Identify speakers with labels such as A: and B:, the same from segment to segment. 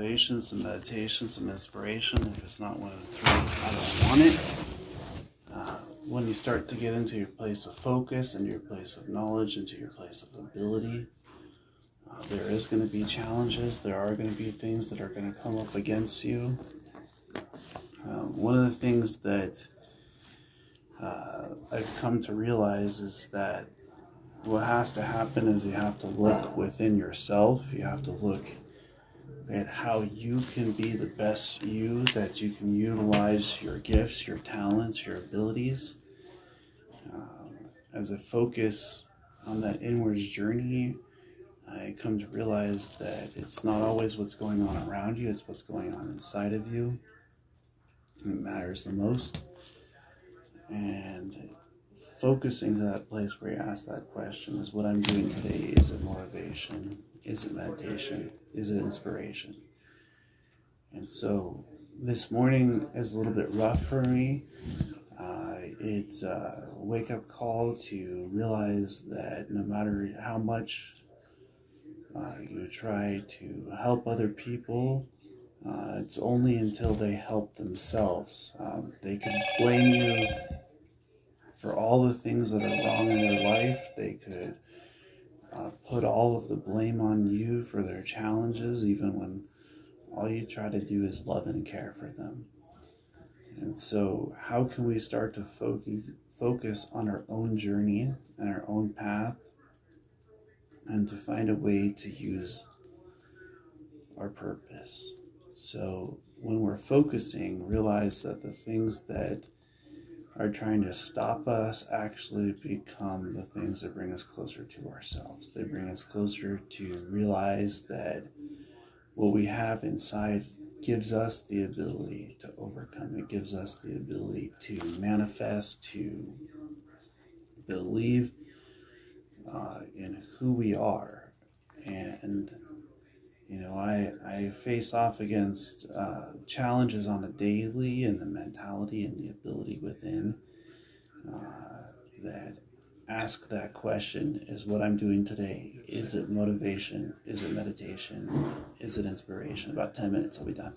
A: motivation, some meditation, some inspiration. If it's not one of the three, I don't want it. Uh, when you start to get into your place of focus, into your place of knowledge, into your place of ability, uh, there is going to be challenges. There are going to be things that are going to come up against you. Uh, one of the things that uh, I've come to realize is that what has to happen is you have to look within yourself. You have to look at how you can be the best you, that you can utilize your gifts, your talents, your abilities. Um, as I focus on that inwards journey, I come to realize that it's not always what's going on around you, it's what's going on inside of you. It matters the most. And focusing to that place where you ask that question is what I'm doing today. Is it motivation? Is it meditation? Is it inspiration? And so this morning is a little bit rough for me. Uh, it's a wake up call to realize that no matter how much uh, you try to help other people, uh, it's only until they help themselves. Um, they can blame you for all the things that are wrong in their life. They could put all of the blame on you for their challenges, even when all you try to do is love and care for them. And so, how can we start to focus, focus on our own journey and our own path and to find a way to use our purpose? So, when we're focusing, realize that the things that are trying to stop us actually become the things that bring us closer to ourselves. They bring us closer to realize that what we have inside gives us the ability to overcome. It gives us the ability to manifest, to believe uh, in who we are. And you know, I, I face off against uh, challenges on a daily and the mentality and the ability within uh, that ask that question is what I'm doing today. Is it motivation? Is it meditation? Is it inspiration? About 10 minutes, I'll be done.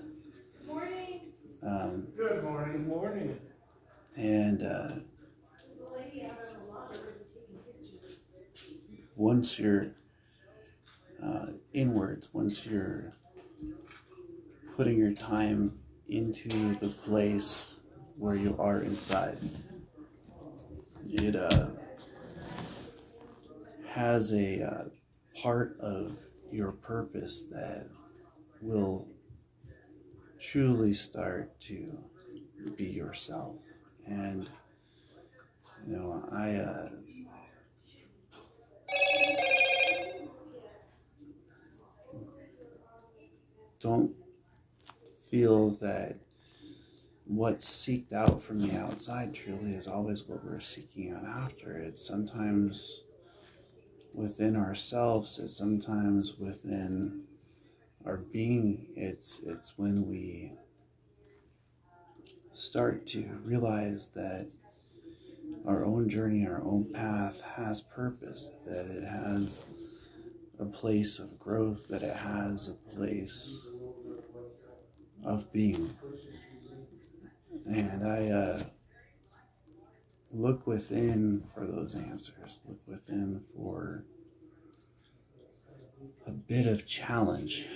B: Morning.
A: Um,
C: Good morning. good morning.
A: and uh, once you're uh, inwards, once you're putting your time into the place where you are inside, it uh, has a uh, part of your purpose that will truly start to be yourself. And, you know, I, uh, don't feel that what's seeked out from the outside truly is always what we're seeking out after. It's sometimes within ourselves, it's sometimes within our being. It's it's when we start to realize that our own journey, our own path has purpose, that it has a place of growth, that it has a place of being. And I uh, look within for those answers, look within for a bit of challenge.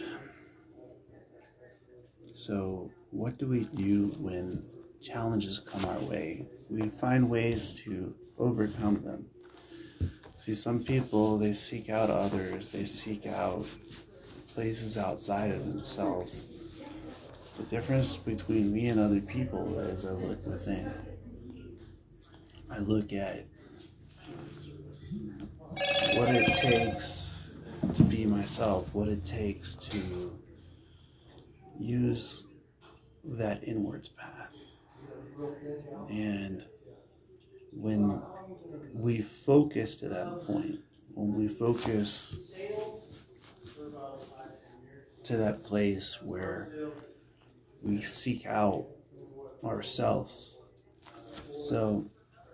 A: So, what do we do when challenges come our way? We find ways to overcome them. See, some people, they seek out others, they seek out places outside of themselves the difference between me and other people is I look within. I look at what it takes to be myself, what it takes to use that inwards path. And when we focus to that point, when we focus to that place where we seek out ourselves. So,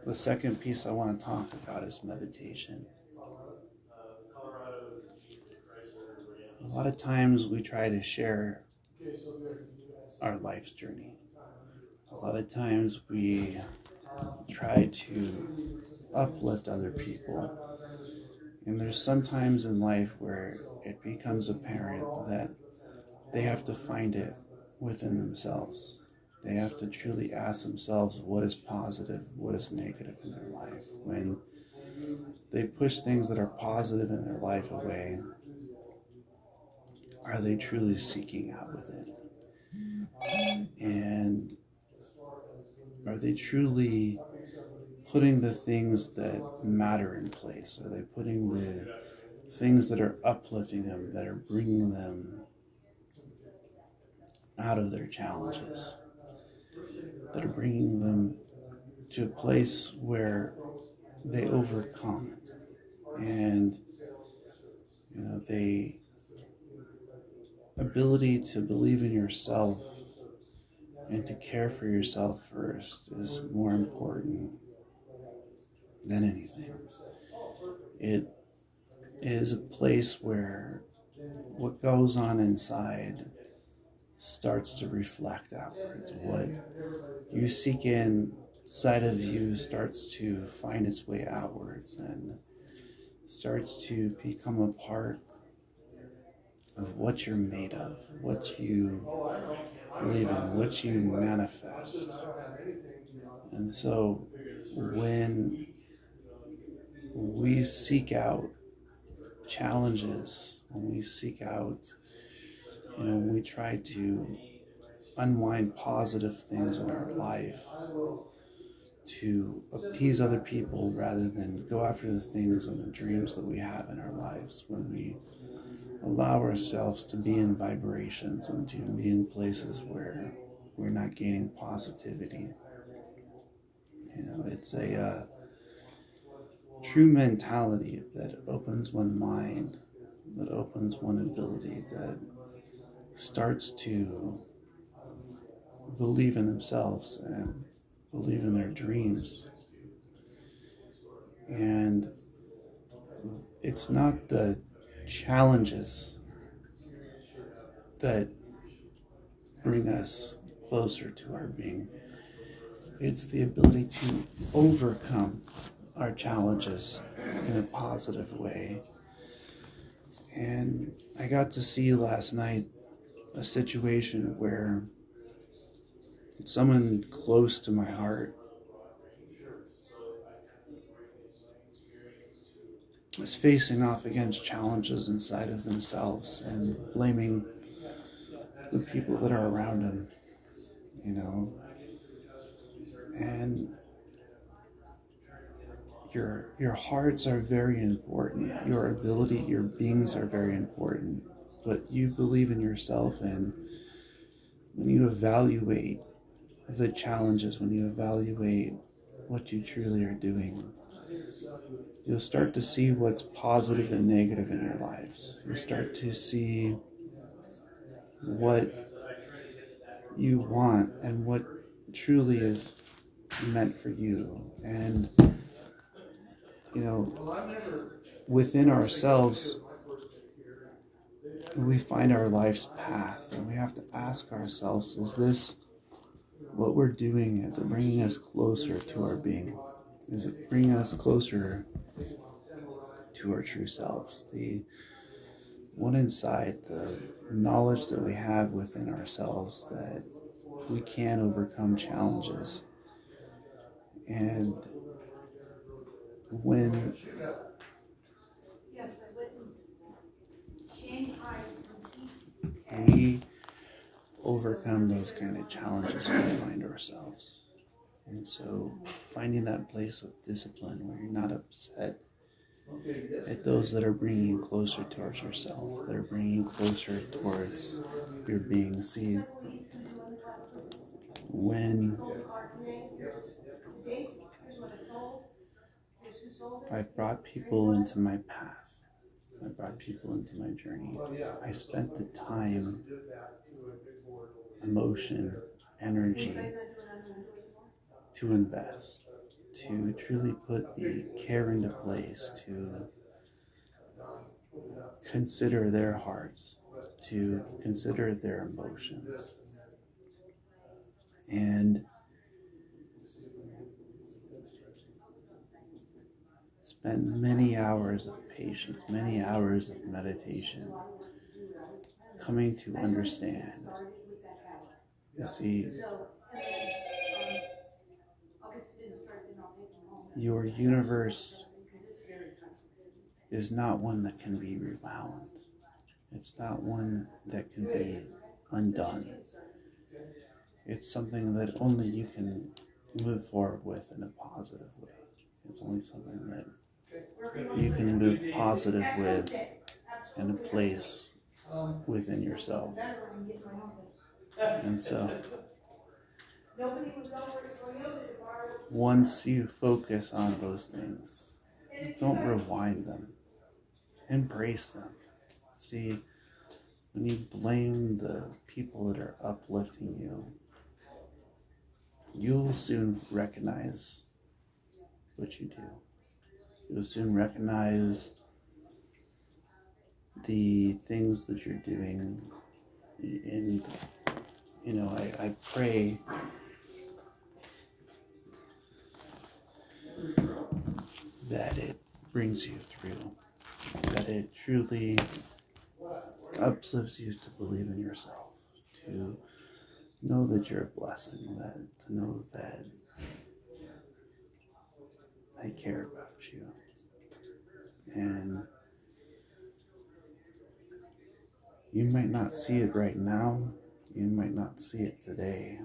A: the second piece I want to talk about is meditation. A lot of times we try to share our life's journey. A lot of times we try to uplift other people. And there's sometimes in life where it becomes apparent that they have to find it within themselves. They have to truly ask themselves what is positive, what is negative in their life. When they push things that are positive in their life away, are they truly seeking out within? And are they truly putting the things that matter in place? Are they putting the things that are uplifting them, that are bringing them out of their challenges, that are bringing them to a place where they overcome and you know the ability to believe in yourself and to care for yourself first is more important than anything. It is a place where what goes on inside starts to reflect outwards. What you seek inside of you starts to find its way outwards and starts to become a part of what you're made of, what you believe in, what you manifest. And so when we seek out challenges, when we seek out, you know, we try to unwind positive things in our life to appease other people rather than go after the things and the dreams that we have in our lives when we allow ourselves to be in vibrations and to be in places where we're not gaining positivity. You know, it's a uh, true mentality that opens one mind, that opens one ability, that starts to believe in themselves and believe in their dreams. And it's not the challenges that bring us closer to our being. It's the ability to overcome our challenges in a positive way. And I got to see last night a situation where someone close to my heart is facing off against challenges inside of themselves and blaming the people that are around them, you know. And your your hearts are very important. Your ability, your beings are very important. But you believe in yourself and when you evaluate the challenges, when you evaluate what you truly are doing, you'll start to see what's positive and negative in your lives. You'll start to see what you want and what truly is meant for you. And, you know, within ourselves, we find our life's path and we have to ask ourselves is this what we're doing? Is it bringing us closer to our being? Is it bringing us closer to our true selves? The one inside, the knowledge that we have within ourselves that we can overcome challenges. And when we overcome those kind of challenges we find ourselves. And so finding that place of discipline where you're not upset at those that are bringing you closer towards yourself, that are bringing you closer towards your being. seen. when I brought people into my path, brought people into my journey, I spent the time, emotion, energy to invest to truly put the care into place, to consider their hearts, to consider their emotions. And spend many hours of patience, many hours of meditation, coming to understand. You see, your universe is not one that can be rewound. It's not one that can be undone. It's something that only you can move forward with in a positive way. It's only something that you can move positive with in a place within yourself. And so, once you focus on those things, don't rewind them, embrace them. See, when you blame the people that are uplifting you, you'll soon recognize what you do. You'll soon recognize the things that you're doing. And, you know, I, I pray that it brings you through, that it truly uplifts you to believe in yourself, to know that you're a blessing, that to know that I care about you. And you might not see it right now, you might not see it today,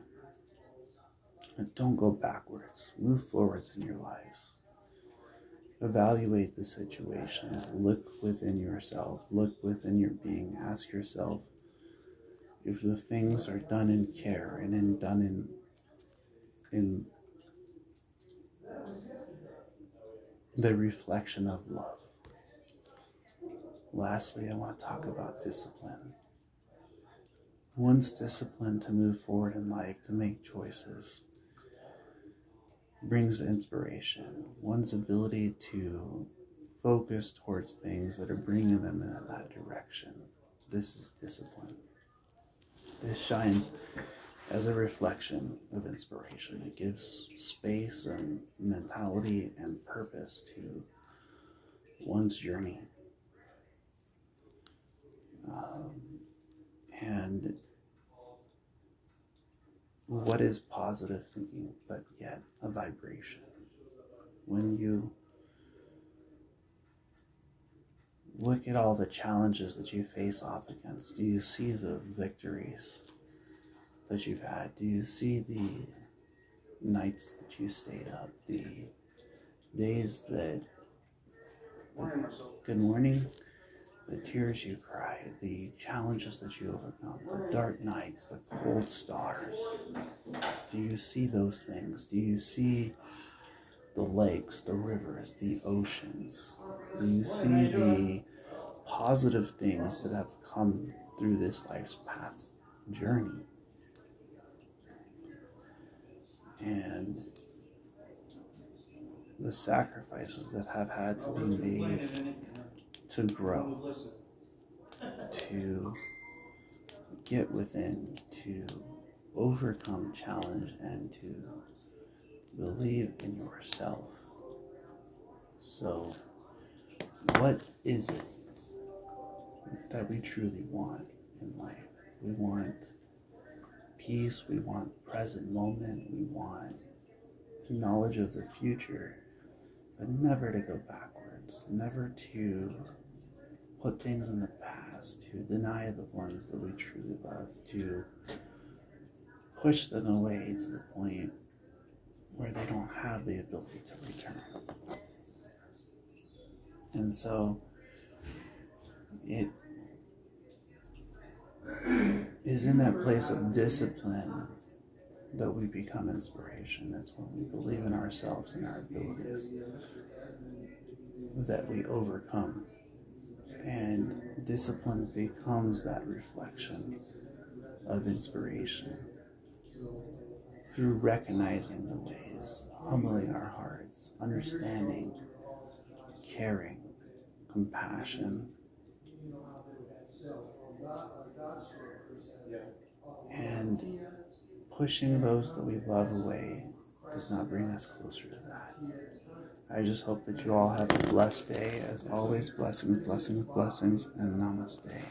A: but don't go backwards. Move forwards in your lives. Evaluate the situations. Look within yourself. Look within your being. Ask yourself if the things are done in care and in done in in the reflection of love. Lastly, I want to talk about discipline. One's discipline to move forward in life, to make choices, brings inspiration. One's ability to focus towards things that are bringing them in that direction. This is discipline. This shines as a reflection of inspiration. It gives space and mentality and purpose to one's journey. Um, and what is positive thinking but yet a vibration? When you look at all the challenges that you face off against, do you see the victories? That you've had? Do you see the nights that you stayed up, the days that good morning, the tears you cried, the challenges that you overcome, the dark nights, the cold stars? Do you see those things? Do you see the lakes, the rivers, the oceans? Do you see the positive things that have come through this life's path journey? And the sacrifices that have had to be made to grow, to get within, to overcome challenge, and to believe in yourself. So, what is it that we truly want in life? We want peace, we want present moment, we want knowledge of the future, but never to go backwards, never to put things in the past, to deny the ones that we truly love, to push them away to the point where they don't have the ability to return. And so it is in that place of discipline that we become inspiration. That's when we believe in ourselves and our abilities that we overcome. And discipline becomes that reflection of inspiration through recognizing the ways, humbling our hearts, understanding, caring, compassion And pushing those that we love away does not bring us closer to that. I just hope that you all have a blessed day. As always, blessings, blessings, blessings, and namaste.